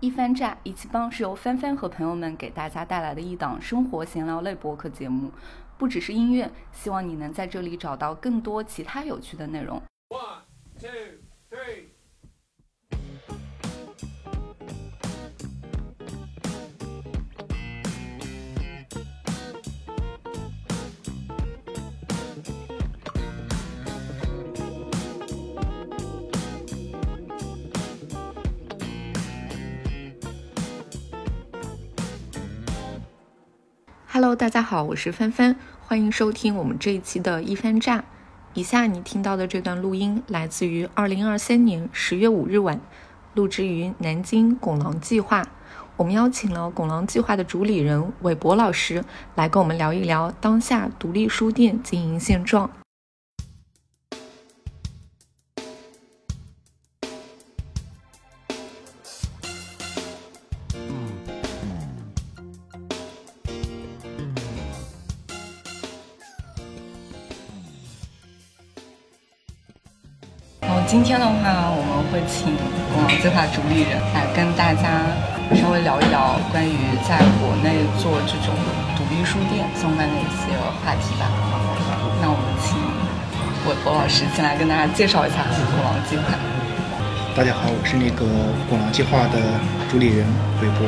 一番炸一起帮是由帆帆和朋友们给大家带来的一档生活闲聊类播客节目，不只是音乐，希望你能在这里找到更多其他有趣的内容。One, two, 大家好，我是帆帆，欢迎收听我们这一期的一番站。以下你听到的这段录音来自于二零二三年十月五日晚，录制于南京拱廊计划。我们邀请了拱廊计划的主理人韦博老师来跟我们聊一聊当下独立书店经营现状。今天的话，我们会请拱廊计划主理人来跟大家稍微聊一聊关于在国内做这种独立书店相关的一些话题吧。那我们请韦博老师先来跟大家介绍一下拱廊计划。大家好，我是那个拱廊计划的主理人韦博。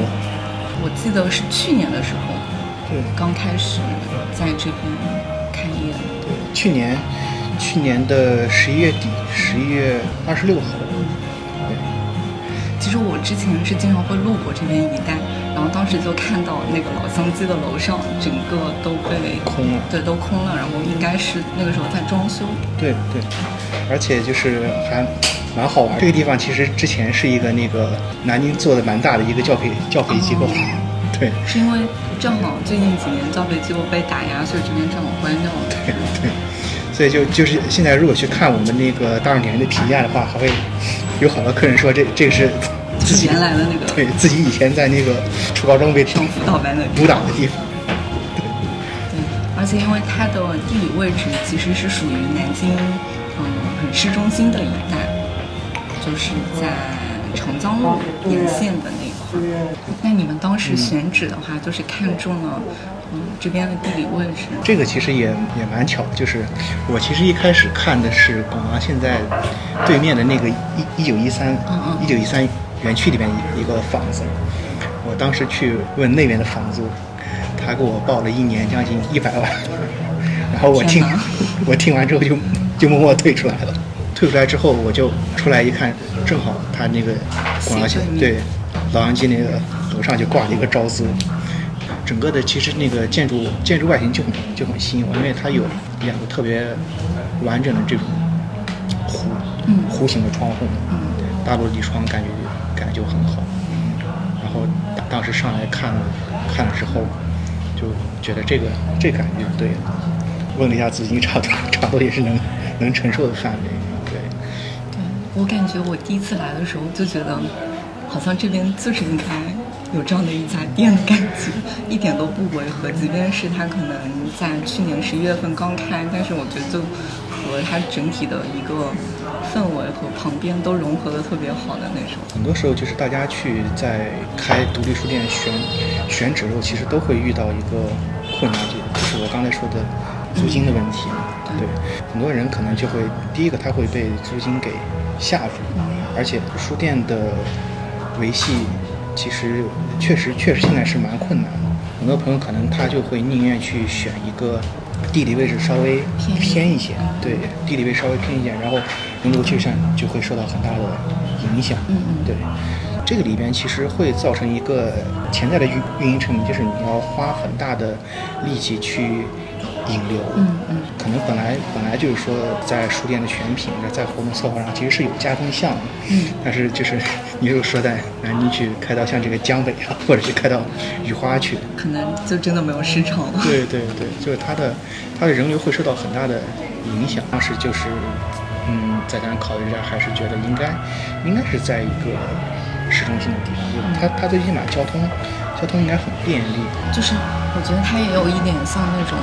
我记得是去年的时候对刚开始在这边开业，对，去年去年的十一月底，十一月二十六号，对，其实我之前是经常会路过这边一带，然后当时就看到那个老乡鸡的楼上整个都被空了。对，都空了，然后应该是那个时候在装修。对对，而且就是还蛮好玩。这个地方其实之前是一个那个南京做的蛮大的一个教培教培机构，对。是因为正好最近几年教培机构被打压，所以这边正好关掉了。对对，所以就就是现在如果去看我们那个大众点评的评价的话，还会有好多客人说这这个是自己原来的那个对自己以前在那个初高中被上辅导班的武打的地方。对，而且因为它的地理位置其实是属于南京，嗯，很市中心的一带，就是在长江路沿线的那一块。那你们当时选址的话，就是看中了，嗯，这边的地理位置。这个其实也也蛮巧的，就是我其实一开始看的是广阳现在对面的那个一一九一三一九一三园区里面一一个房子，我当时去问那边的房租，他给我报了一年将近一百万，然后我听 我听完之后就就默默退出来了。退出来之后，我就出来一看，正好他那个广廊斜对老杨记那个楼上就挂了一个招租，整个的其实那个建筑建筑外形就很就很吸引我，因为它有两个特别完整的这种弧嗯弧形的窗户，嗯大落地窗感觉感觉就很好。然后当当时上来看了看了之后，就觉得这个这个感觉就对了。问了一下资金，差不多 差不多也是能能承受的范围。对，对我感觉我第一次来的时候就觉得，好像这边就是应该有这样的一家店的感觉，一点都不违和。即便是它可能在去年十一月份刚开，但是我觉得就和它整体的一个氛围和旁边都融合的特别好的那种。很多时候就是大家去在开独立书店选选址的时候，其实都会遇到一个困难点，就是我刚才说的租金的问题。对，很多人可能就会第一个他会被租金给吓住，而且书店的维系其实确实确实现在是蛮困难的。很多朋友可能他就会宁愿去选一个地理位置稍微偏偏一些，对，地理位置稍微偏一点，然后人流去上就会受到很大的影响。嗯嗯对，这个里边其实会造成一个潜在的运运营成本，就是你要花很大的力气去引流。嗯嗯可能本来本来就是说，在书店的选品，在活动策划上其实是有加分项的。嗯但是就是你如果说在南京去开到像这个江北啊，或者是开到雨花去，可能就真的没有市场了。对对对，就是它的它的人流会受到很大的影响。当时就是，嗯，再加上考虑一下，还是觉得应该应该是在一个市中心的地方，就是它它最起码交通交通应该很便利。就是我觉得它也有一点像那种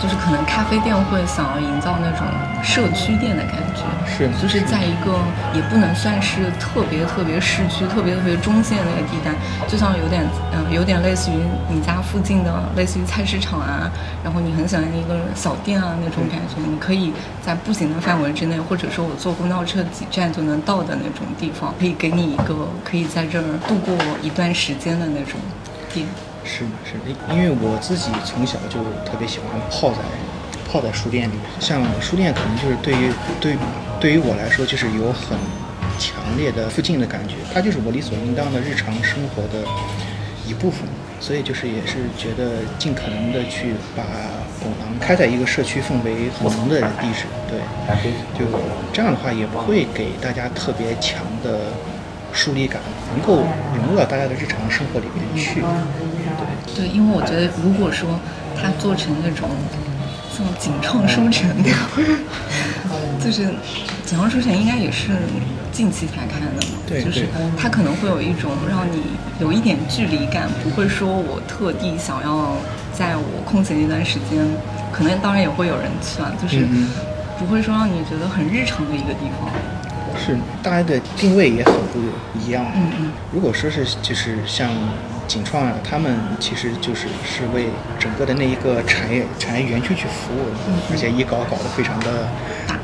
就是可能咖啡店会想要营造那种社区店的感觉，是就是在一个也不能算是特别特别市区、特别特别中线那个地带，就像有点嗯、有点类似于你家附近的类似于菜市场啊，然后你很喜欢一个小店啊那种感觉，你可以在步行的范围之内，或者说我坐公交车几站就能到的那种地方，可以给你一个可以在这儿度过一段时间的那种店。是的，是的，因为我自己从小就特别喜欢泡在泡在书店里。像书店可能就是对于对对于我来说，就是有很强烈的附近的感觉，它就是我理所应当的日常生活的一部分。所以就是也是觉得尽可能的去把拱廊开在一个社区氛围很浓的地址，对，就这样的话也不会给大家特别强的疏离感，能够融入到大家的日常生活里面去。对，因为我觉得，如果说它做成那种像锦创书城那样，就是锦创书城应该也是近期才开的嘛，就是对对它可能会有一种让你有一点距离感，不会说我特地想要在我空闲的一段时间，可能当然也会有人去啊，就是嗯不会说让你觉得很日常的一个地方。是大家的定位也很不一样。嗯嗯，如果说是就是像锦创啊，他们其实就是是为整个的那一个产业产业园区去服务的，而且一搞搞得非常的大，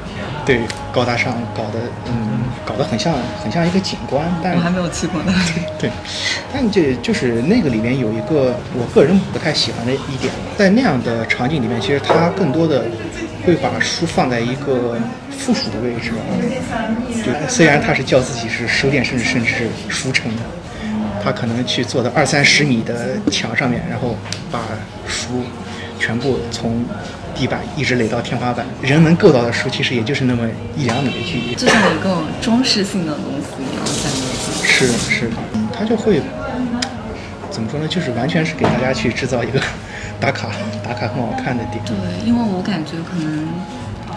对高大上，搞得嗯搞得很像很像一个景观，但我还没有去过呢。对，但这就是那个里面有一个我个人不太喜欢的一点，在那样的场景里面，其实它更多的会把书放在一个附属的位置，就虽然他是叫自己是书店，甚至甚至是书城，他可能去做到二三十米的墙上面，然后把书全部从地板一直垒到天花板，人能够到的书其实也就是那么一两米的距离。就像一个装饰性的东西一样在那里。是是，嗯，他就会怎么说呢？就是完全是给大家去制造一个 打卡打卡很好看的点。对，因为我感觉可能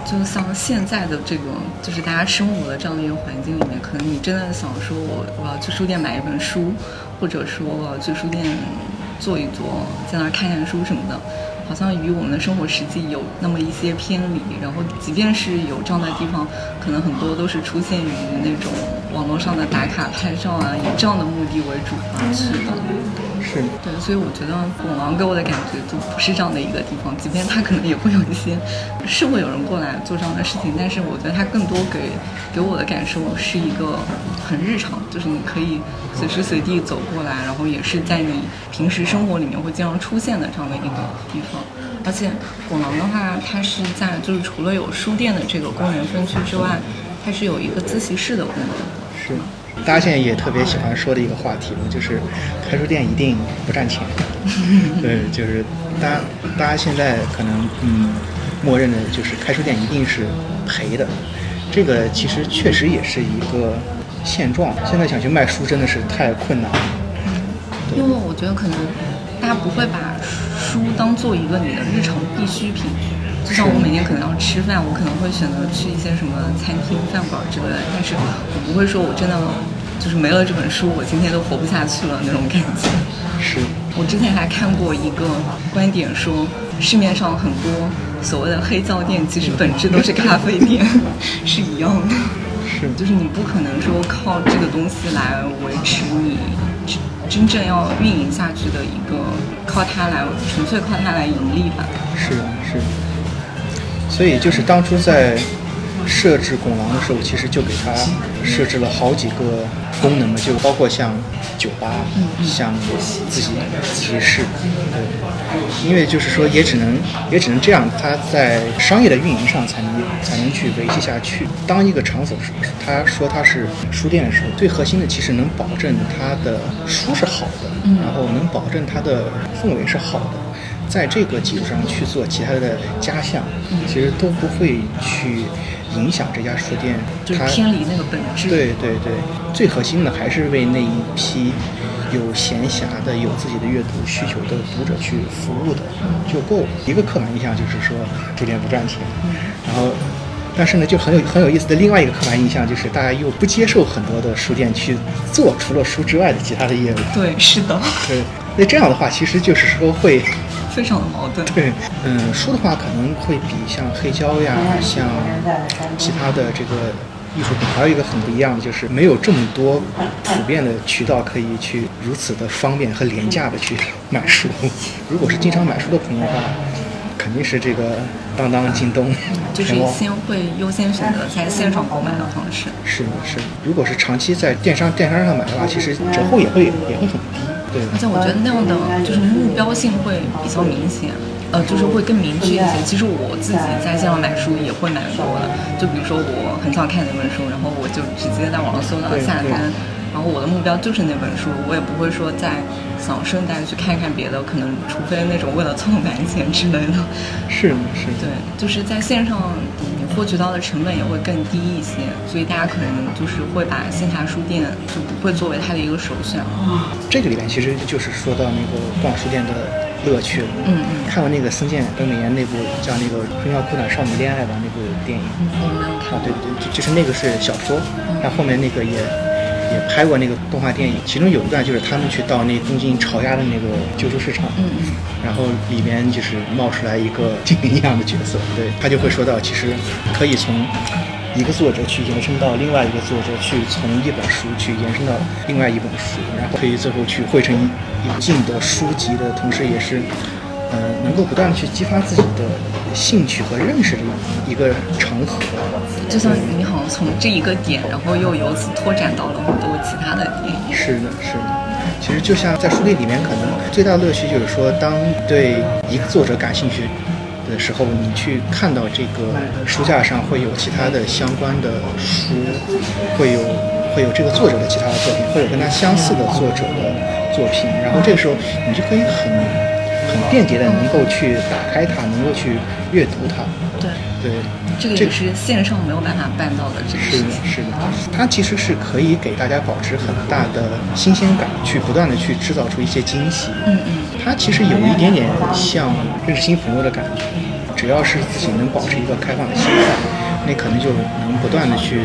就像现在的这个，就是大家生活的这样的一个环境里面，可能你真的想说我我要去书店买一本书，或者说我要去书店坐一坐，在那儿看看书什么的。好像与我们的生活实际有那么一些偏离，然后即便是有这样的地方，可能很多都是出现于那种网络上的打卡拍照啊，以这样的目的为主去的。是，对，所以我觉得拱廊给我的感觉就不是这样的一个地方，即便它可能也会有一些，是会有人过来做这样的事情，但是我觉得它更多给给我的感受是一个很日常，就是你可以随时随地走过来，然后也是在你平时生活里面会经常出现的这样的一个地方。而且拱廊的话，它是在就是除了有书店的这个公园分区之外，它是有一个自习室的功能。是，大家现在也特别喜欢说的一个话题了，就是开书店一定不赚钱。对，就是大家大家现在可能嗯，默认的就是开书店一定是赔的，这个其实确实也是一个现状。现在想去卖书真的是太困难了。因为我觉得可能大家不会把书当做一个你的日常必需品，就像我每天可能要吃饭，我可能会选择去一些什么餐厅、饭馆之类的，但是我不会说我真的就是没了这本书，我今天都活不下去了那种感觉。是，我之前还看过一个观点说，市面上很多所谓的黑胶店，其实本质都是咖啡店，是一样的。是 就是你不可能说靠这个东西来维持你真真正要运营下去的一个，靠它来纯粹靠它来盈利吧。是是，所以就是当初在设置拱廊的时候，其实就给它设置了好几个功能嘛，就包括像酒吧，像自习自习室，对，因为就是说也只能也只能这样，它在商业的运营上才能才能去维系下去。当一个场所是他说它是书店的时候，最核心的其实能保证它的书是好的，然后能保证它的氛围是好的。在这个基础上去做其他的加项，其实都不会去影响这家书店它就是偏离那个本质。对对对，最核心的还是为那一批有闲暇的、有自己的阅读需求的读者去服务的就够了。一个刻板印象就是说书店不赚钱，然后。但是呢，就很有很有意思的另外一个刻板印象就是，大家又不接受很多的书店去做除了书之外的其他的业务。对，是的，对，那这样的话，其实就是说会非非常的矛盾。对，嗯，书的话可能会比像黑胶呀，像其他的这个艺术品，还有一个很不一样的就是没有这么多普遍的渠道可以去如此的方便和廉价的去买书。如果是经常买书的朋友的话，肯定是这个当当、京东、就是天猫。先会优先选择在线上购买的方式。是的，是的。如果是长期在电商电商上买的话，其实折扣也会也会很低。对，而且我觉得那样的就是目标性会比较明显，呃，就是会更明确一些。其实我自己在线上买书也会蛮多的，就比如说我很想看哪本书，然后我就直接在网上搜到下单，然后我的目标就是那本书，我也不会说再想顺带去看看别的，可能除非那种为了凑满减之类的。是，是。对，就是在线上你获取到的成本也会更低一些，所以大家可能就是会把线下书店就不会作为它的一个首选。这个里面其实就是说到那个逛书店的乐趣了。嗯嗯，看过那个森健跟美妍那部叫那个《春娇苦短少女恋爱》吧那部电影我没有看啊，对对对，就就是那个是小说，但后面那个也也拍过那个动画电影，其中有一段就是他们去到那东京朝鸭的那个旧书市场，嗯嗯。然后里面就是冒出来一个精灵一样的角色，对他就会说到，其实可以从一个作者去延伸到另外一个作者，去从一本书去延伸到另外一本书，然后可以最后去汇成一一进的书籍的同时，也是呃能够不断的去激发自己的兴趣和认识的一个场合。就像你好像从这一个点，然后又由此拓展到了很多其他的点。是的，是的。其实就像在书店里面，可能最大的乐趣就是说，当对一个作者感兴趣的时候，你去看到这个书架上会有其他的相关的书，会有会有这个作者的其他的作品，会有跟他相似的作者的作品，然后这个时候你就可以很很便捷的能够去打开它，能够去阅读它。对，对，这个也是线上没有办法办到的这事情。是的，它其实是可以给大家保持很大的新鲜感，去不断的去制造出一些惊喜。嗯嗯，它其实有一点点像认识新朋友的感觉，只要是自己能保持一个开放的心态，那可能就能不断的去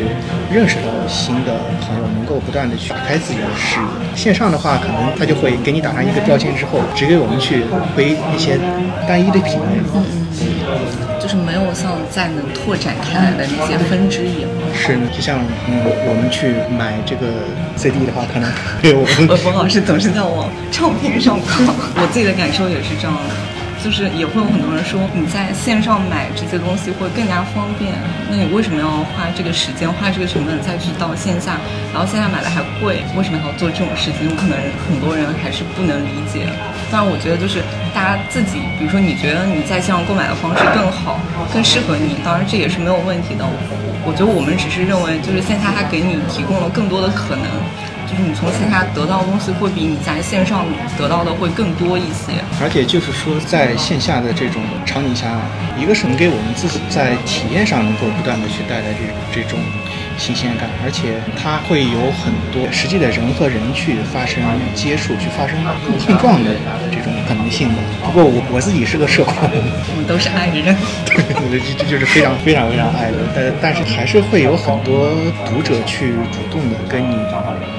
认识到新的朋友，能够不断的去打开自己的视野。线上的话，可能他就会给你打上一个标签之后，只给我们去背一些单一的品类。没有像再能拓展开来的那些分支一样。是，就像嗯，我们去买这个 CD 的话，可能对我们文峰老师总是在往唱片上靠，我自己的感受也是这样的。就是也会有很多人说，你在线上买这些东西会更加方便，那你为什么要花这个时间、花这个成本再去到线下，然后线下买的还贵，为什么还要做这种事情？可能很多人还是不能理解。当然，我觉得就是大家自己，比如说你觉得你在线上购买的方式更好、更适合你，当然这也是没有问题的。我觉得我们只是认为，就是线下它给你提供了更多的可能。就是你从线下得到的东西会比你在线上得到的会更多一些。而且就是说，在线下的这种场景下，一个是能给我们自己在体验上能够不断的去带来这这种新鲜感，而且它会有很多实际的人和人去发生接触、去发生碰撞的这种可能性的。不过我我自己是个社恐，我们都是爱人。对，这这就是非常非常非常爱的，但但是还是会有很多读者去主动的跟你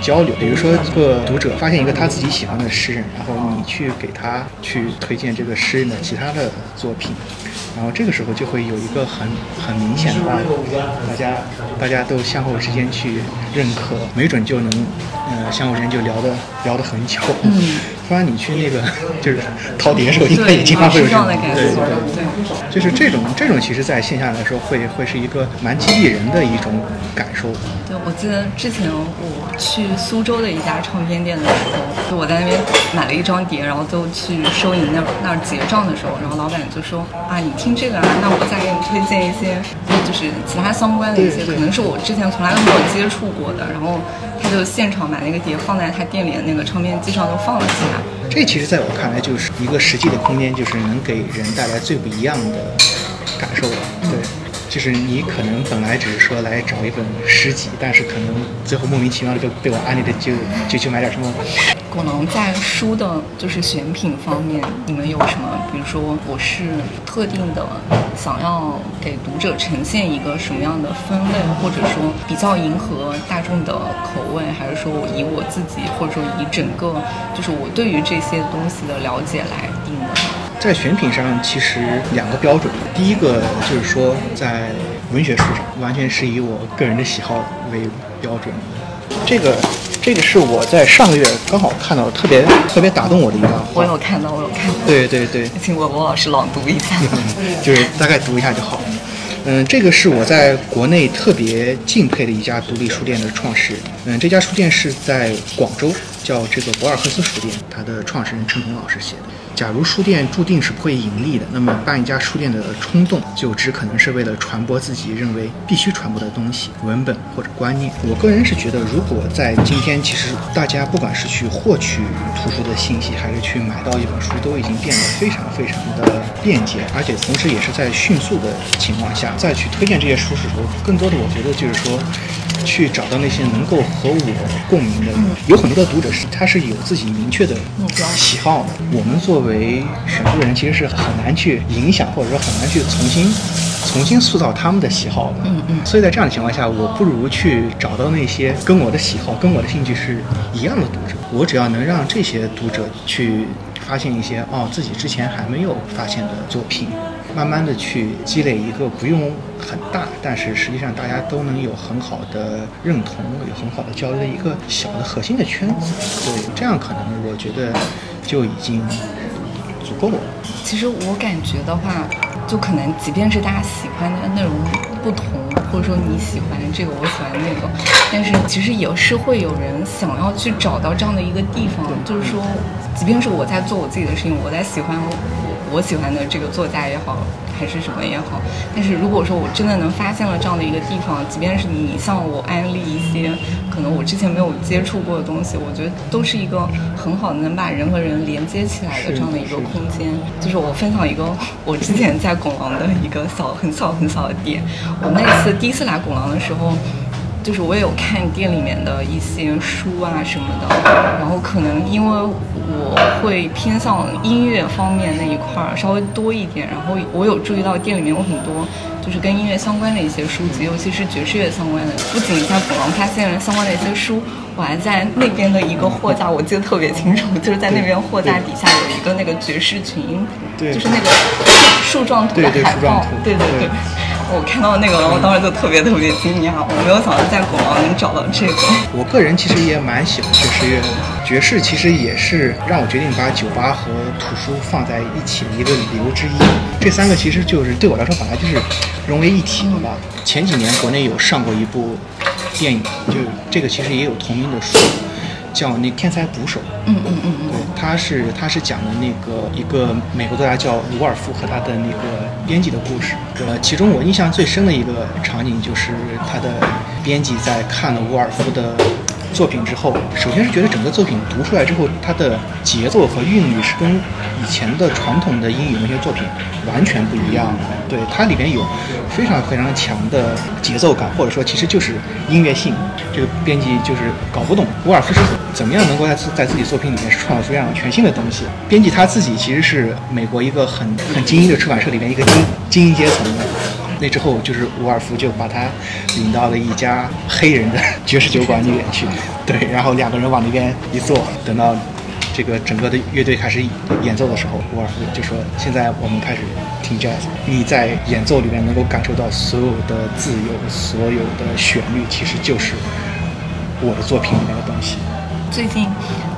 交流。比如说，这个读者发现一个他自己喜欢的诗人，然后你去给他去推荐这个诗人的其他的作品，然后这个时候就会有一个很很明显的话，大家大家都相互之间去认可，没准就能呃相互之间就聊得聊得很久。嗯，不然你去那个就是淘碟的时候，应该也，经常会有这种。对对对。就是这种这种，其实在线下来说会会是一个蛮激励人的一种感受。对，我记得之前我去苏州的一家唱片店的时候，就我在那边买了一张碟，然后就去收银那儿那儿结账的时候，然后老板就说啊，你听这个啊，那我再给你推荐一些，就是其他相关的一些，可能是我之前从来都没有接触过的，然后他就现场把那个碟放在他店里的那个唱片机上就放了起来。这其实在我看来就是一个实际的空间，就是能给人带来最不一样的感受了。对，就是你可能本来只是说来找一本诗集，但是可能最后莫名其妙的被被我安利的就就去买点什么。果农在书的就是选品方面，你们有什么？比如说，我是特定的想要给读者呈现一个什么样的分类，或者说比较迎合大众的口味，还是说我以我自己，或者说以整个就是我对于这些东西的了解来定的？在在选品上其实两个标准，第一个就是说在文学书上，完全是以我个人的喜好为标准。这个这个是我在上个月刚好看到特别特别打动我的一段我。有看到，我有看到，对对对，请文文老师朗读一下。就是大概读一下就好。嗯，这个是我在国内特别敬佩的一家独立书店的创始人。嗯，这家书店是在广州，叫这个博尔赫斯书店，它的创始人陈彤老师写的。假如书店注定是不会盈利的，那么办一家书店的冲动就只可能是为了传播自己认为必须传播的东西、文本或者观念。我个人是觉得，如果在今天，其实大家不管是去获取图书的信息，还是去买到一本书，都已经变得非常非常的便捷，而且同时也是在迅速的情况下再去推荐这些书的时候，更多的我觉得就是说。去找到那些能够和我共鸣的人，有很多的读者是他是有自己明确的目标喜好的。我们作为选书人，其实是很难去影响，或者说很难去重新重新塑造他们的喜好的。嗯嗯所以在这样的情况下，我不如去找到那些跟我的喜好、跟我的兴趣是一样的读者。我只要能让这些读者去发现一些哦自己之前还没有发现的作品，慢慢的去积累一个不用很大，但是实际上大家都能有很好的认同、有很好的交流的一个小的核心的圈子。对，这样可能我觉得就已经足够了。其实我感觉的话，就可能即便是大家喜欢的内容不同，或者说你喜欢这个，我喜欢那个，但是其实也是会有人想要去找到这样的一个地方，就是说，即便是我在做我自己的事情，我在喜欢我我喜欢的这个作家也好，还是什么也好，但是如果说我真的能发现了这样的一个地方，即便是你向我安利一些可能我之前没有接触过的东西，我觉得都是一个很好的能把人和人连接起来的这样的一个空间。就是我分享一个我之前在拱廊的一个小很小很小的点，我那次第一次来拱廊的时候。就是我也有看店里面的一些书啊什么的，然后可能因为我会偏向音乐方面那一块儿稍微多一点，然后我有注意到店里面有很多就是跟音乐相关的一些书籍，尤其是爵士乐相关的。不仅在拱廊发现了相关的一些书，我还在那边的一个货架，我记得特别清楚，就是在那边货架底下有一个那个爵士群，对就是那个树状图的海报树状图，对对对对。我看到那个，我当时就特别特别惊讶，我没有想到在拱廊能找到这个。我个人其实也蛮喜欢爵士乐的，爵士其实也是让我决定把酒吧和图书放在一起的一个理由之一。这三个其实就是对我来说本来就是融为一体的吧。前几年国内有上过一部电影，就这个其实也有同名的书，叫那《天才捕手》。嗯嗯嗯嗯，对，他是他是讲的那个一个美国作家叫伍尔夫和他的那个编辑的故事。呃，其中我印象最深的一个场景就是他的编辑在看了伍尔夫的作品之后，首先是觉得整个作品读出来之后，它的节奏和韵律是跟以前的传统的英语文学作品完全不一样的。对，它里边有非常非常强的节奏感，或者说其实就是音乐性。这个编辑就是搞不懂沃尔夫是怎么样能够在在自己作品里面创造出这样全新的东西。编辑他自己其实是美国一个很很精英的出版社里面一个精精英阶层的。那之后，就是伍尔夫就把他领到了一家黑人的爵士酒馆里面去，对，然后两个人往那边一坐，等到这个整个的乐队开始演奏的时候，伍尔夫就说：“现在我们开始听 jazz。你在演奏里面能够感受到所有的自由，所有的旋律，其实就是我的作品里面的东西。最近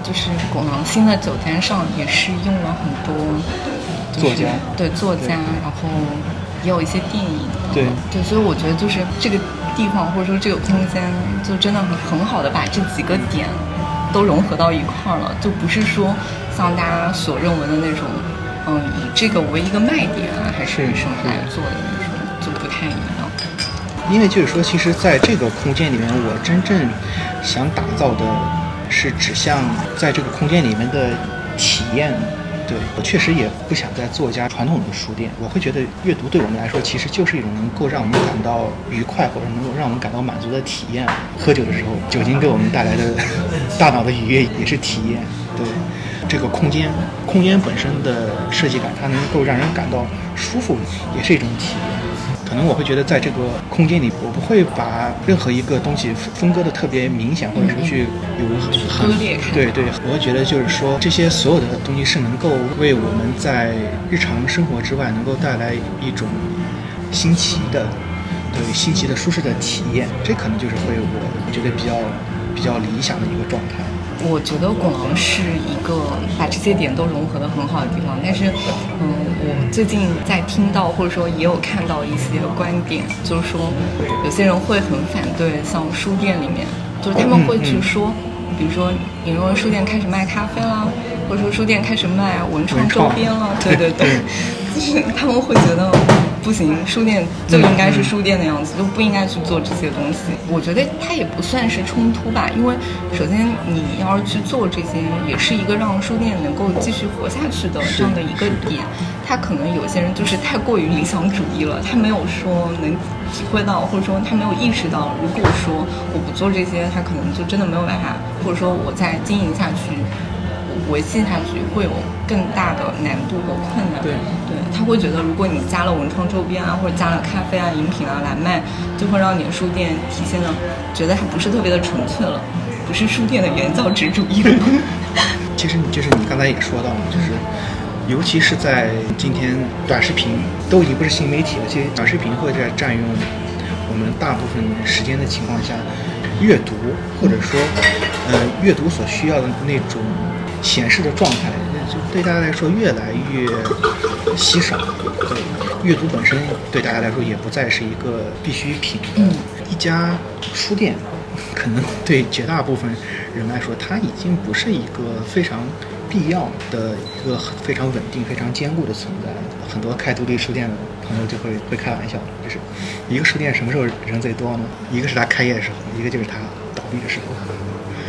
就是拱廊新的酒单上也是用了很多、就是、作家对作家，然后也有一些电影。对对，所以我觉得就是这个地方或者说这个空间，就真的很很好的把这几个点都融合到一块儿了，就不是说像大家所认为的那种，嗯，以这个为一个卖点啊，还是什么来做的那种，就不太一样。因为就是说，其实在这个空间里面，我真正想打造的是指向在这个空间里面的体验。对我确实也不想再做一家传统的书店，我会觉得阅读对我们来说其实就是一种能够让我们感到愉快或者能够让我们感到满足的体验。喝酒的时候，酒精给我们带来的大脑的愉悦也是体验。对这个空间，空间本身的设计感，它能够让人感到舒服，也是一种体验。可能我会觉得在这个空间里，我不会把任何一个东西分分割的特别明显，或者说去有很很对对，我会觉得就是说这些所有的东西是能够为我们在日常生活之外能够带来一种新奇的。对新奇的、舒适的体验，这可能就是会我觉得比较比较理想的一个状态。我觉得拱廊是一个把这些点都融合的很好的地方，但是，嗯，我最近在听到或者说也有看到一些观点，就是说有些人会很反对，像书店里面，就是他们会去说，比如说你如果书店开始卖咖啡啦，或者说书店开始卖文创周边了，对对对，就是 他们会觉得。不行，书店就应该是书店的样子，就不应该去做这些东西。我觉得它也不算是冲突吧，因为首先你要是去做这些，也是一个让书店能够继续活下去的这样的一个点。他可能有些人就是太过于理想主义了，他没有说能体会到，或者说他没有意识到，如果说我不做这些，他可能就真的没有办法，或者说我在经营下去。维系下去会有更大的难度和困难。对，对他会觉得，如果你加了文创周边啊，或者加了咖啡啊、饮品啊来卖，就会让你的书店体现的觉得还不是特别的纯粹了，不是书店的原造纸主义了。其实你，就是你刚才也说到了，就是尤其是在今天短视频都已经不是新媒体了，其实短视频会在占用我们大部分时间的情况下，阅读或者说呃阅读所需要的那种。显示的状态，就对大家来说越来越稀少。对，阅读本身对大家来说也不再是一个必需品。嗯，一家书店，可能对绝大部分人来说，它已经不是一个非常必要的一个非常稳定、非常坚固的存在。很多开独立书店的朋友就会会开玩笑，就是一个书店什么时候人最多呢？一个是它开业的时候，一个就是它倒闭的时候。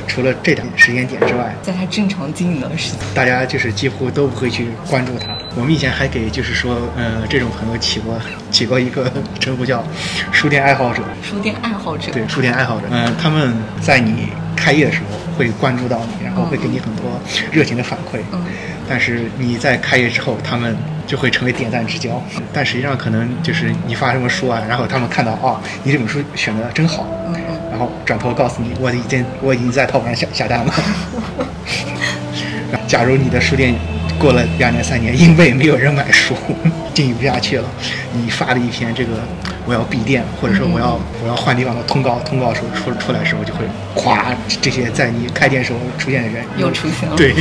除了这点时间点之外，在他正常经营的时间，大家就是几乎都不会去关注他。我们以前还给就是说，呃，这种朋友起过起过一个 称呼叫“书店爱好者”。书店爱好者，对，书店爱好者。嗯，他们在你开业的时候会关注到你，然后会给你很多热情的反馈。嗯，但是你在开业之后，他们就会成为点赞之交。但实际上，可能就是你发什么书啊，然后他们看到，哦，你这本书选的真好。嗯。然后转头告诉你，我已经我已经在淘宝上下下单了。假如你的书店过了两年三年，因为没有人买书，经营不下去了，你发了一篇这个我要闭店，或者说我要我要换地方的通告，通告时候出出来的时候，就会咵，这些在你开店时候出现的人又出现了，对，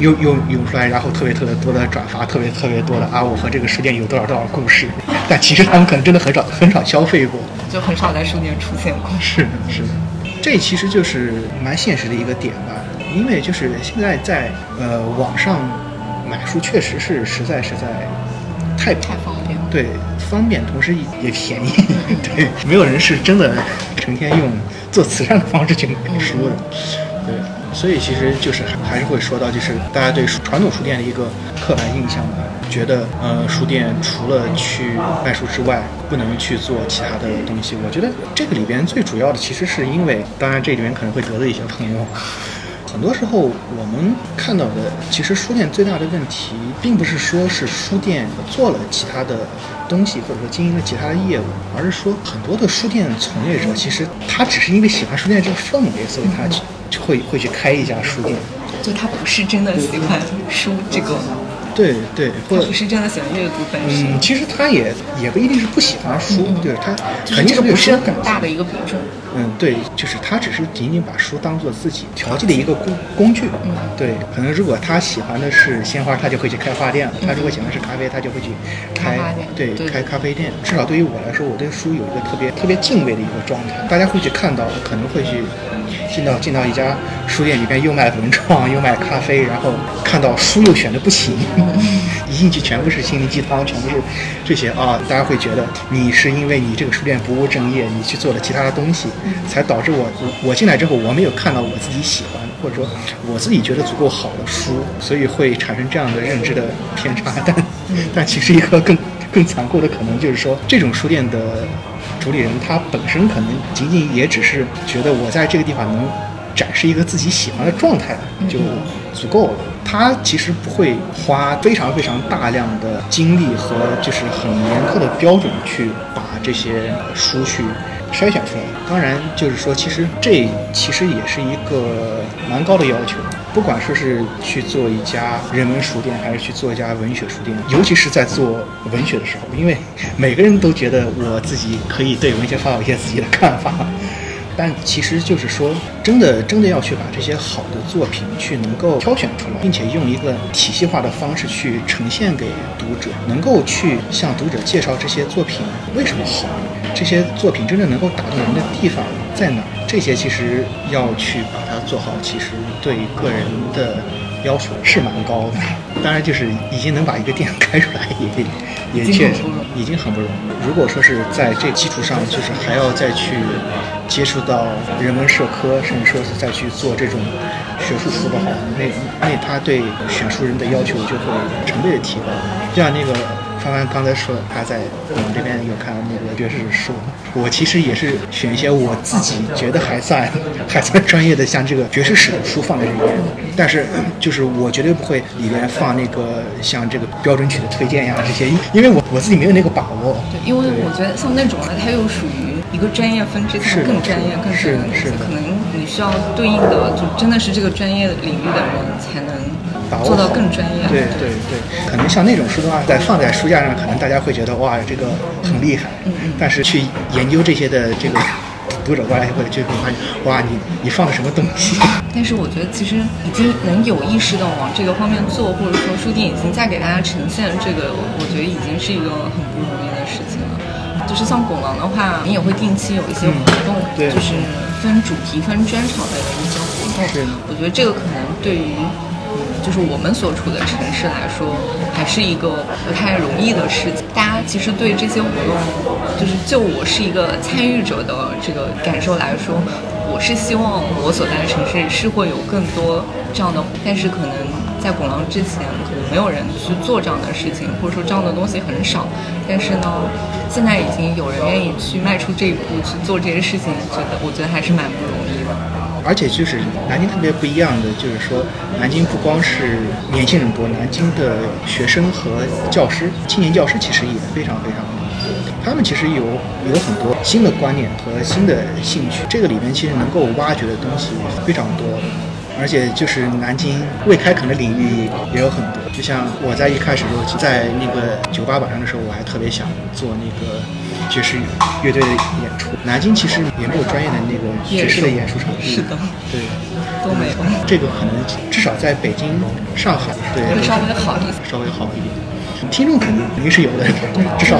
又又涌出来，然后特别特别多的转发，特别特别多的啊，我和这个书店有多少多少故事，但其实他们可能真的很少很少消费过。就很少在书店出现过。是的，是的，这其实就是蛮现实的一个点吧。因为就是现在在呃网上买书，确实是实在实在太太方便。对，方便，同时也便宜。对，没有人是真的成天用做慈善的方式去买书的。对，所以其实就是还是会说到，就是大家对传统书店的一个刻板印象吧。觉得呃，书店除了去卖书之外，不能去做其他的东西。我觉得这个里边最主要的，其实是因为，当然这里面可能会得罪一些朋友。很多时候我们看到的，其实书店最大的问题，并不是说是书店做了其他的东西，或者说经营了其他的业务，而是说很多的书店从业者，其实他只是因为喜欢书店这个氛围，所以他去会会去开一家书店。就他不是真的喜欢书这个。对对，或者不是真的喜欢阅读本身。嗯，其实他也也不一定是不喜欢书，对他肯定是不是很大的一个比重。嗯，对，就是他只是仅仅把书当做自己调剂的一个工工具。嗯，对，可能如果他喜欢的是鲜花，他就会去开花店了；他如果喜欢是咖啡，他就会去开对开咖啡店。至少对于我来说，我对书有一个特别特别敬畏的一个状态。大家会去看到，可能会去进到进到一家书店里边，又卖文创，又卖咖啡，然后看到书又选的不行。一进去全部是心灵鸡汤，全部是这些啊！大家会觉得你是因为你这个书店不务正业，你去做了其他的东西，才导致我我进来之后我没有看到我自己喜欢或者说我自己觉得足够好的书，所以会产生这样的认知的偏差。但但其实一个更更残酷的可能就是说，这种书店的主理人他本身可能仅仅也只是觉得我在这个地方能。展示一个自己喜欢的状态就足够了。他其实不会花非常非常大量的精力和就是很严苛的标准去把这些书去筛选出来。当然，就是说，其实这其实也是一个蛮高的要求。不管说是去做一家人文书店，还是去做一家文学书店，尤其是在做文学的时候，因为每个人都觉得我自己可以对文学发表一些自己的看法。但其实就是说，真的真的要去把这些好的作品去能够挑选出来，并且用一个体系化的方式去呈现给读者，能够去向读者介绍这些作品为什么好，这些作品真正能够打动人的地方在哪，这些其实要去把它做好，其实对个人的要求是蛮高的。当然，就是已经能把一个店开出来，也也确实已经很不容易。如果说是在这基础上，就是还要再去接触到人文社科，甚至说是再去做这种学术书的话，那那他对选书人的要求就会成倍的提高。就像那个帆帆刚才说，他在我们这边有看那个爵士书，我其实也是选一些我自己觉得还算还算专业的，像这个爵士史的书放在里面，但是就是我绝对不会里面放那个像这个标准曲的推荐呀这些，因因为我我自己没有那个把握。对，因为我觉得像那种呢，它又属于一个专业分支，它是更专业、更是深的东西是可能你需要对应的就真的是这个专业领域的人才能把握做到更专业。对对对，可能像那种书的话，在放在书架上，可能大家会觉得哇，这个很厉害。嗯嗯但是去研究这些的这个读者过来会就会发现，哇，你你放的什么东西？但是我觉得其实已经能有意识的往这个方面做，或者说书店已经在给大家呈现这个，我觉得已经是一个很不容易的事情了。就是像拱廊的话，你也会定期有一些活动，嗯对就是分主题、分专场的一些活动。是我觉得这个可能对于嗯，就是我们所处的城市来说，还是一个不太容易的事情。大家其实对这些活动，就是就我是一个参与者的这个感受来说，我是希望我所在的城市是会有更多这样的，但是可能在拱廊之前，可能没有人去做这样的事情，或者说这样的东西很少。但是呢，现在已经有人愿意去迈出这一步去做这些事情，觉得我觉得还是蛮不容易的。而且就是南京特别不一样的，就是说南京不光是年轻人多，南京的学生和教师、青年教师其实也非常非常多。他们其实有有很多新的观念和新的兴趣，这个里面其实能够挖掘的东西非常多。而且就是南京未开垦的领域也有很多，就像我在一开始的时候，在那个酒吧晚上的时候，我还特别想做那个爵士乐队的演出。南京其实也没有专业的那个爵士的演出场地，是的，对，都没有，这个可能至少在北京、上海，对，会稍微好一点。稍微好一点。听众肯定肯定是有的，至少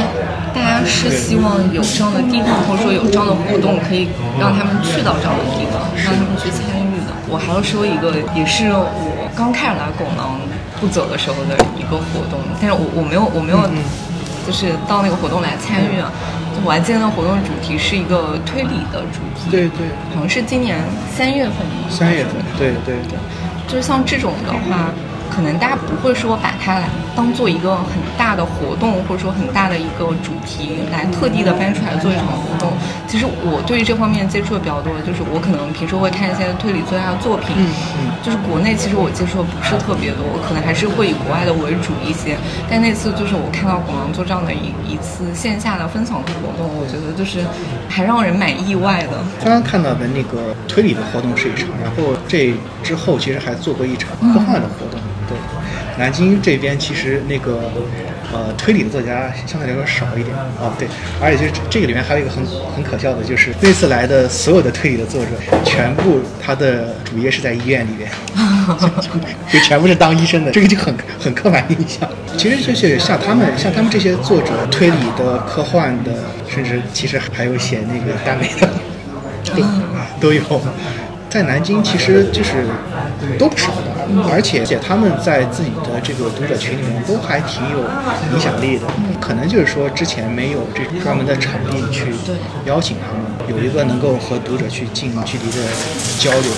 大家是希望有这样的地方，或者说有这样的活动，可以让他们去到这样的地方，让他们去。我还要说一个，也是我刚开始来拱廊不久的时候的一个活动，但是我我没有我没有，就是到那个活动来参与啊。就我还记得那个活动主题是一个推理的主题，对对，好像是今年三月份的。三月份，对对对。就是像这种的话，可能大家不会说把它来当做一个很大的活动，或者说很大的一个主题来特地的搬出来做一场活动。其实我对于这方面接触的比较多，就是我可能平时会看一些推理作家的作品，嗯嗯就是国内其实我接触的不是特别多，我可能还是会以国外的为主一些。但那次就是我看到广阳做这样的一一次线下的分享的活动，我觉得就是还让人蛮意外的。刚刚看到的那个推理的活动是一场，然后这之后其实还做过一场科幻的活动。对，南京这边其实那个呃推理的作家相对来说少一点啊。对，而且就是这个里面还有一个很很可笑的，就是那次来的所有的推理的作者，全部他的主业是在医院里边，就全部是当医生的，这个就很很刻板印象。其实就是像他们像他们这些作者，推理的、科幻的，甚至其实还有写那个耽美的，都都有。在南京其实就是都不少而且且他们在自己的这个读者群里面都还挺有影响力的。可能就是说之前没有这专门的场地去邀请他们，有一个能够和读者去近距离的交流、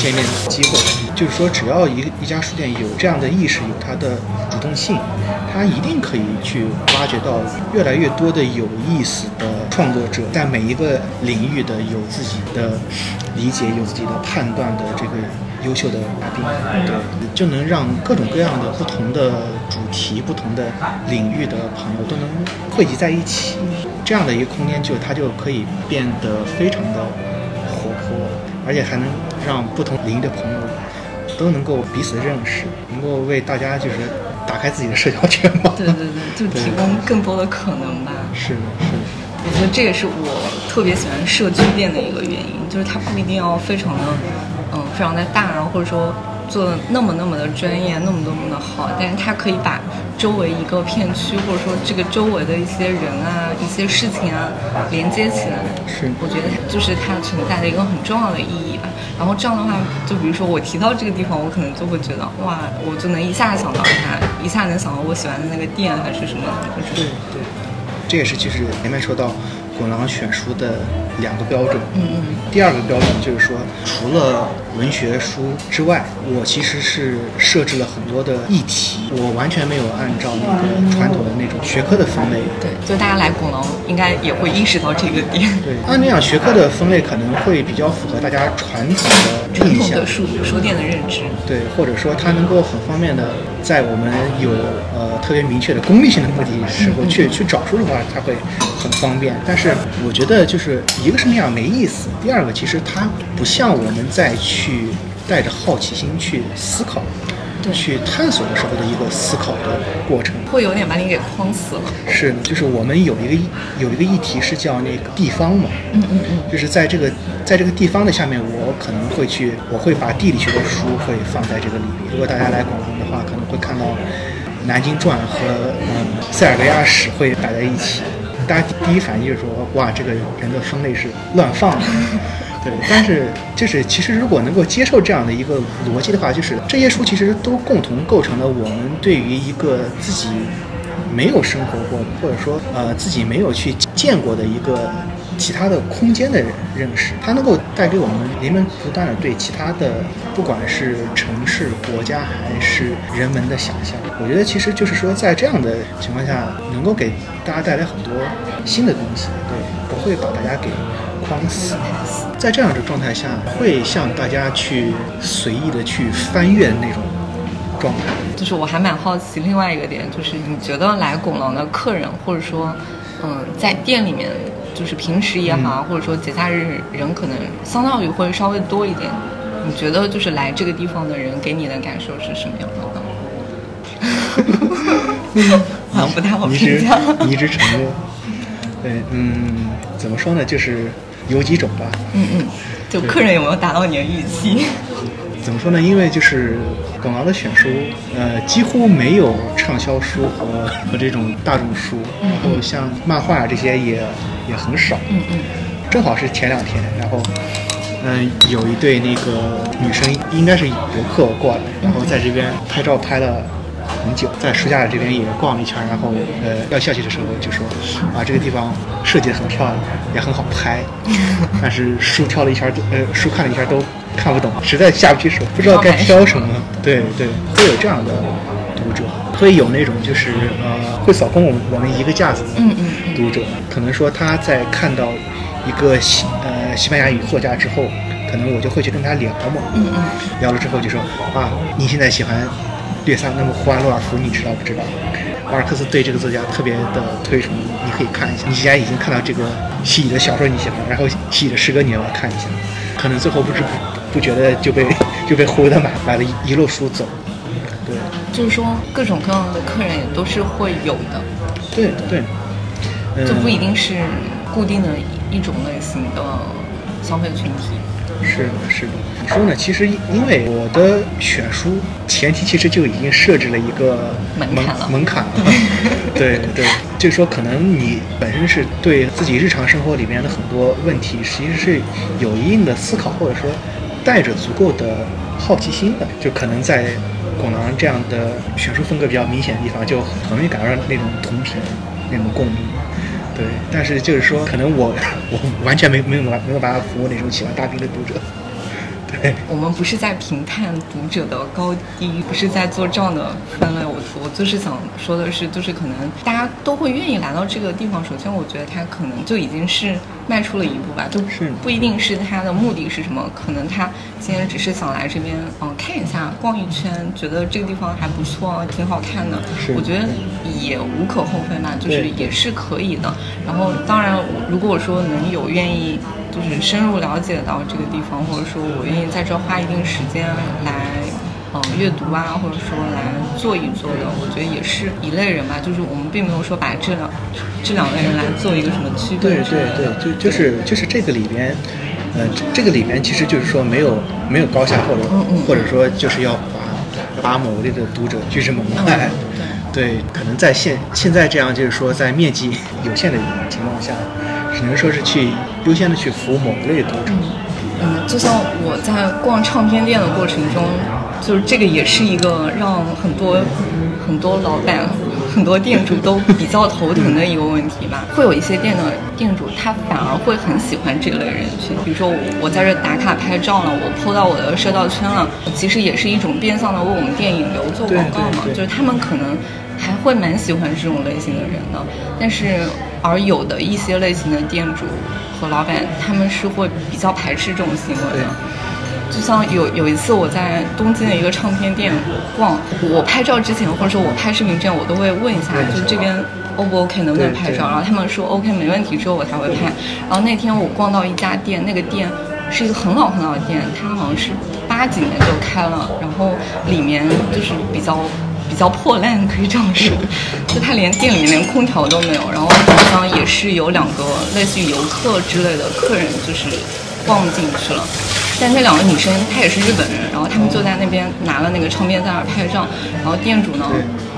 见面的机会。就是说，只要一一家书店有这样的意识，有它的主动性，它一定可以去挖掘到越来越多的有意思的创作者，在每一个领域的有自己的理解、有自己的判断的这个优秀的嘉宾，对，就能让各种各样的不同的主题、不同的领域的朋友都能汇集在一起。这样的一个空间，就它就可以变得非常的活泼，而且还能让不同领域的朋友都能够彼此认识，能够为大家就是打开自己的社交圈嘛。对对对，就提供更多的可能吧。是的，是的。我觉得这也是我特别喜欢社区店的一个原因，就是它不一定要非常的，嗯，非常的大，然后或者说。做的那么那么的专业，那么那么的好，但是它可以把周围一个片区，或者说这个周围的一些人啊、一些事情啊连接起来。是，我觉得就是它存在的一个很重要的意义吧。然后这样的话，就比如说我提到这个地方，我可能就会觉得哇，我就能一下想到它，一下能想到我喜欢的那个店还是什么。对对，这也是其实前面说到。滚狼选书的两个标准，嗯嗯，第二个标准就是说，除了文学书之外，我其实是设置了很多的议题，我完全没有按照那个传统的那种学科的分类。对，就大家来古龙应该也会意识到这个点。对，按那样学科的分类可能会比较符合大家传统的印象，书书店的认知。对，或者说它能够很方便的在我们有呃特别明确的功利性的目的时候 去去找书的话，它会很方便。但是我觉得就是一个是那样没意思，第二个其实它不像我们在去带着好奇心去思考、去探索的时候的一个思考的过程，会有点把你给框死了。是，就是我们有一个有一个议题是叫那个地方嘛，嗯嗯嗯，就是在这个在这个地方的下面，我可能会去，我会把地理学的书会放在这个里面。如果大家来广东的话，可能会看到《南京传》和嗯塞尔维亚史会摆在一起。大家第一反应就是说，哇，这个人的分类是乱放的，对。但是就是，其实如果能够接受这样的一个逻辑的话，就是这些书其实都共同构成了我们对于一个自己没有生活过，或者说呃自己没有去见过的一个。其他的空间的认识，它能够带给我们人们不断的对其他的，不管是城市、国家还是人文的想象。我觉得其实就是说，在这样的情况下，能够给大家带来很多新的东西，对，不会把大家给框死。在这样的状态下，会向大家去随意的去翻阅那种状态。就是我还蛮好奇另外一个点，就是你觉得来拱廊的客人，或者说，嗯，在店里面。就是平时也好，或者说节假日人可能相当于会稍微多一点。你觉得就是来这个地方的人给你的感受是什么样的呢？好像不太好评价。你一直沉默。对，嗯，怎么说呢？就是有几种吧。嗯嗯，就客人有没有达到你的预期？怎么说呢？因为就是广劳的选书，呃，几乎没有畅销书和和这种大众书，然后像漫画这些也也很少。嗯嗯。正好是前两天，然后，嗯，有一对那个女生，应该是游客过来，然后在这边拍照拍了很久，在书架这边也逛了一圈，然后呃要下去的时候就说，啊，这个地方设计的很漂亮，也很好拍，但是书挑了一圈，呃，书看了一圈都。看不懂，实在下不去手，不知道该挑什么。对对，会有这样的读者，会有那种就是呃，会扫空我们我们一个架子的读者。可能说他在看到一个西呃西班牙语作家之后，可能我就会去跟他聊嘛。嗯嗯。聊了之后就说啊，你现在喜欢略萨，那么胡安·洛尔夫你知道不知道？马尔克斯对这个作家特别的推崇，你可以看一下。你既然已经看到这个西语的小说你喜欢，然后西语的诗歌你也要看一下。可能最后不知不。不觉得就被 就被忽悠的买买了一一路书走，对，就是说各种各样的客人也都是会有的，对对，就不一定是固定的一种类型的消费群体。是的，是的。你说呢？其实因为我的选书前提其实就已经设置了一个门槛了，门槛了。对对，就是说可能你本身是对自己日常生活里面的很多问题，其实是有一定的思考，或者说。带着足够的好奇心的，就可能在广南这样的学术风格比较明显的地方，就很容易感到那种同频、那种共鸣。对，但是就是说，可能我 我完全没没有没有办法服务那种喜欢大兵的读者。对，我们不是在评判读者的高低，不是在做这样的分类。我我就是想说的是，就是可能大家都会愿意来到这个地方。首先，我觉得他可能就已经是迈出了一步吧，就是不一定是他的目的是什么，可能他今天只是想来这边嗯看一下、逛一圈，觉得这个地方还不错，挺好看的。是我觉得也无可厚非嘛，就是也是可以的。然后，当然，如果说能有愿意就是深入了解到这个地方，或者说我愿意在这花一定时间来。嗯，阅读啊，或者说来做一做的，我觉得也是一类人吧。就是我们并没有说把这两这两类人来做一个什么区别对对的。对，就就是就是这个里边，呃，这这个里边其实就是说没有没有高下，或者嗯嗯或者说就是要把把某类的读者拒之门外。嗯 对，可能在现现在这样就是说在面积有限的情况下，只能说是去优先的去服务某一类读者。嗯，就像我在逛唱片店的过程中，就是这个也是一个让很多很多老板、很多店主都比较头疼的一个问题吧。会有一些店的店主，他反而会很喜欢这类人群。比如说我我在这打卡拍照了，我 PO 到我的社交圈了，其实也是一种变相的为我们店引流做广告嘛。就是他们可能还会蛮喜欢这种类型的人的，但是而有的一些类型的店主和老板，他们是会比较排斥这种行为的。就像有有一次我在东京的一个唱片店逛，我拍照之前或者说我拍视频之前，我都会问一下，就这边 O 不 OK 能不能拍照，然后他们说 OK 没问题之后我才会拍。然后那天我逛到一家店，那个店是一个很老很老的店，它好像是八几年就开了，然后里面就是比较。比较破烂，可以这样说，就它连店里面连空调都没有，然后好像也是有两个类似于游客之类的客人，就是逛进去了。但那两个女生她也是日本人，然后他们就在那边拿了那个唱片在那儿拍照，然后店主呢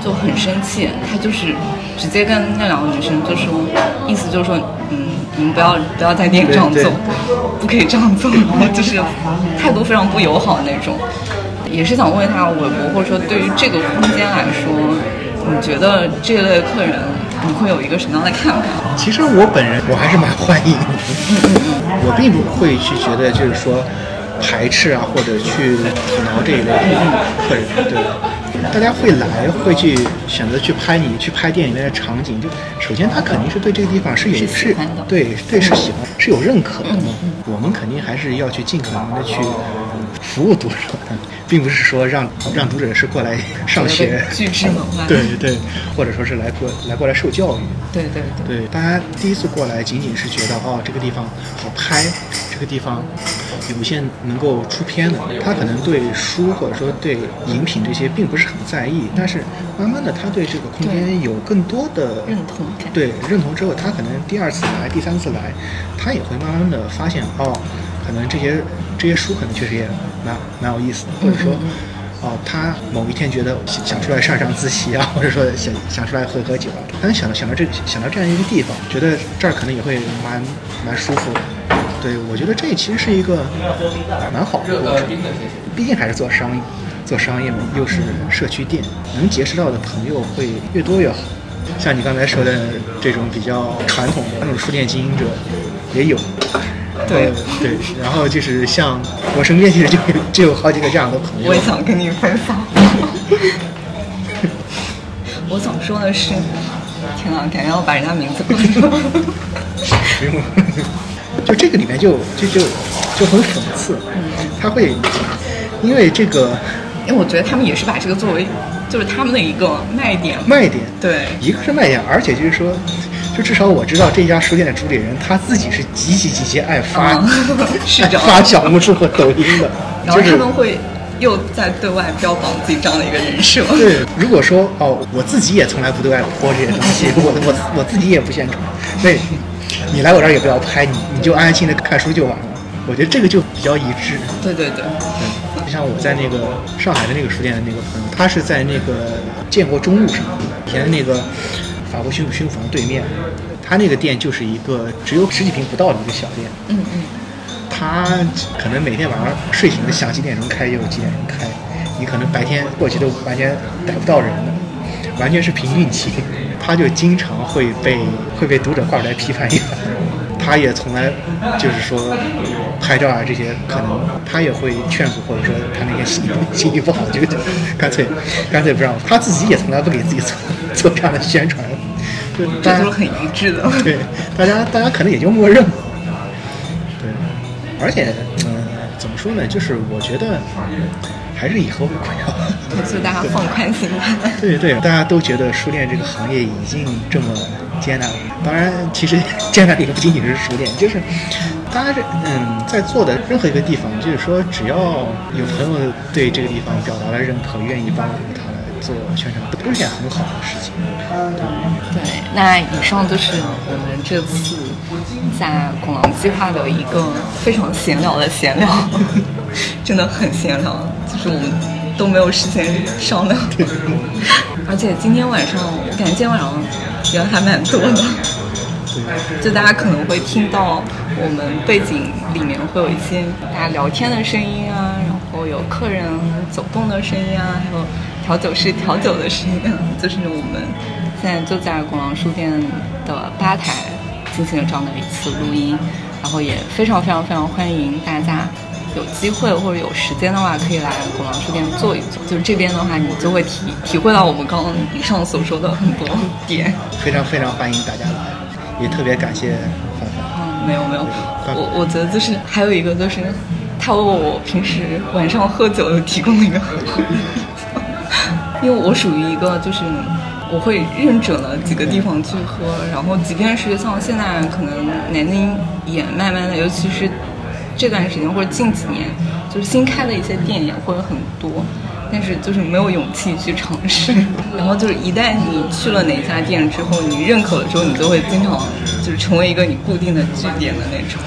就很生气，他就是直接跟那两个女生就说，意思就是说，嗯，你们不要不要在店里这样做不可以这样做，然后就是态度非常不友好那种。也是想问一下韦博，或者说对于这个空间来说，你觉得这类客人你会有一个什么样的看法？其实我本人我还是蛮欢迎的，我并不会去觉得就是说排斥啊，或者去阻挠这一类客人，对。大家会来，会去选择去拍你，去拍店里面的场景。就首先他肯定是对这个地方是有是对对是喜欢，是有认可的嘛。我们肯定还是要去尽可能的去服务读者的，并不是说让让读者是过来上学，拒之门外。对对，或者说是来过来过来受教育。对对对。对，大家第一次过来，仅仅是觉得哦，这个地方好拍，这个地方有限能够出片的，他可能对书或者说对饮品这些并不是很在意，但是慢慢的他对这个空间有更多的认同感对认同之后，他可能第二次来、第三次来，他也会慢慢的发现哦，可能这些这些书可能确实也蛮蛮有意思的，或者说。哦，他某一天觉得想想出来上上自习啊，或者说想想出来喝喝酒啊，他能想到想到这想到这样一个地方，觉得这儿可能也会蛮蛮舒服的。对，我觉得这其实是一个蛮好的过程，毕竟还是做商，做商业嘛，又是社区店，能结识到的朋友会越多越好。像你刚才说的这种比较传统的那种书店经营者也有。对呃对，然后就是像我身边其实就有就有好几个这样的朋友。我也想跟你分享。我想说的是，天哪，感觉要把人家名字报出。不用，就这个里面就就就就很讽刺，他会因为这个因为我觉得他们也是把这个作为就是他们的一个卖点。卖点，对一个是卖点，而且就是说，就至少我知道这家书店的主理人他自己是极其极其爱发、爱 发小红书和抖音的，然后他们会又在对外标榜自己这样的一个人设。对，如果说哦，我自己也从来不对外播这些东西，我我我自己也不宣传，对，你来我这儿也不要拍，你你就安安心的看书就完了。我觉得这个就比较一致。对对对，就像我在那个上海的那个书店的那个朋友，他是在那个建国中路上，以前那个法国巡巡抚房对面，他那个店就是一个只有十几平不到的一个小店。嗯嗯，他可能每天晚上睡醒了想几点钟开就有几点钟开，你可能白天过去都完全逮不到人的，完全是凭运气。他就经常会被会被读者挂出来批判一番。他也从来就是说拍照啊这些，可能他也会劝阻，或者说他那天心心情不好，就干脆干脆不让。他自己也从来不给自己做 做这样的宣传，就大家这都是很一致的。对大家大家可能也就默认。对，而且嗯、怎么说呢？就是我觉得还是以和为贵啊。就大家放宽心吧。对对，大家都觉得书店这个行业已经这么艰难了。当然，其实艰难的也不仅仅是书店，就是大家这嗯在做的任何一个地方，就是说只要有朋友对这个地方表达了认可，愿意帮做宣传，都是件很好的事情。对，那以上就是我们这次在恐龙计划的一个非常闲聊的闲聊，真的很闲聊，就是我们都没有事先商量。而且今天晚上，我感觉今天晚上人还蛮多的。就大家可能会听到我们背景里面会有一些大家聊天的声音啊，然后有客人走动的声音啊，还有调酒师调酒的声音啊，就是我们现在就在拱廊书店的吧台进行了这样的一次录音，然后也非常非常非常欢迎大家有机会或者有时间的话，可以来拱廊书店坐一坐。就是这边的话，你就会体体会到我们刚刚以上所说的很多 点。非常非常欢迎大家来，也特别感谢范范。嗯，没有没有，我我觉得就是还有一个就是，他为我平时晚上喝酒有提供了一个很好的地方，因为我属于一个就是我会认准了几个地方去喝，然后即便是像现在可能南京也慢慢的，尤其是这段时间或者近几年，就是新开的一些店也会很多。但是就是没有勇气去尝试，然后就是一旦你去了哪家店之后，你认可了之后，你就会经常就是成为一个你固定的据点的那种。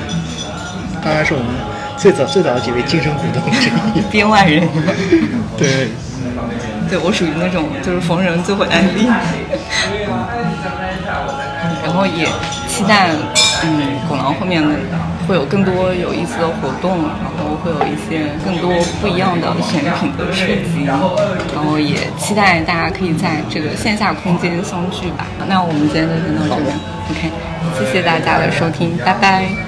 当然是我们最早最早的几位精神股东之一。编外人，对，对我属于那种就是逢人就会安利，然后也期待嗯拱廊后面的会有更多有意思的活动，然后会有一些更多不一样的选品的设计，然后也期待大家可以在这个线下空间相聚吧。那我们今天就先到这边，OK，谢谢大家的收听，拜拜。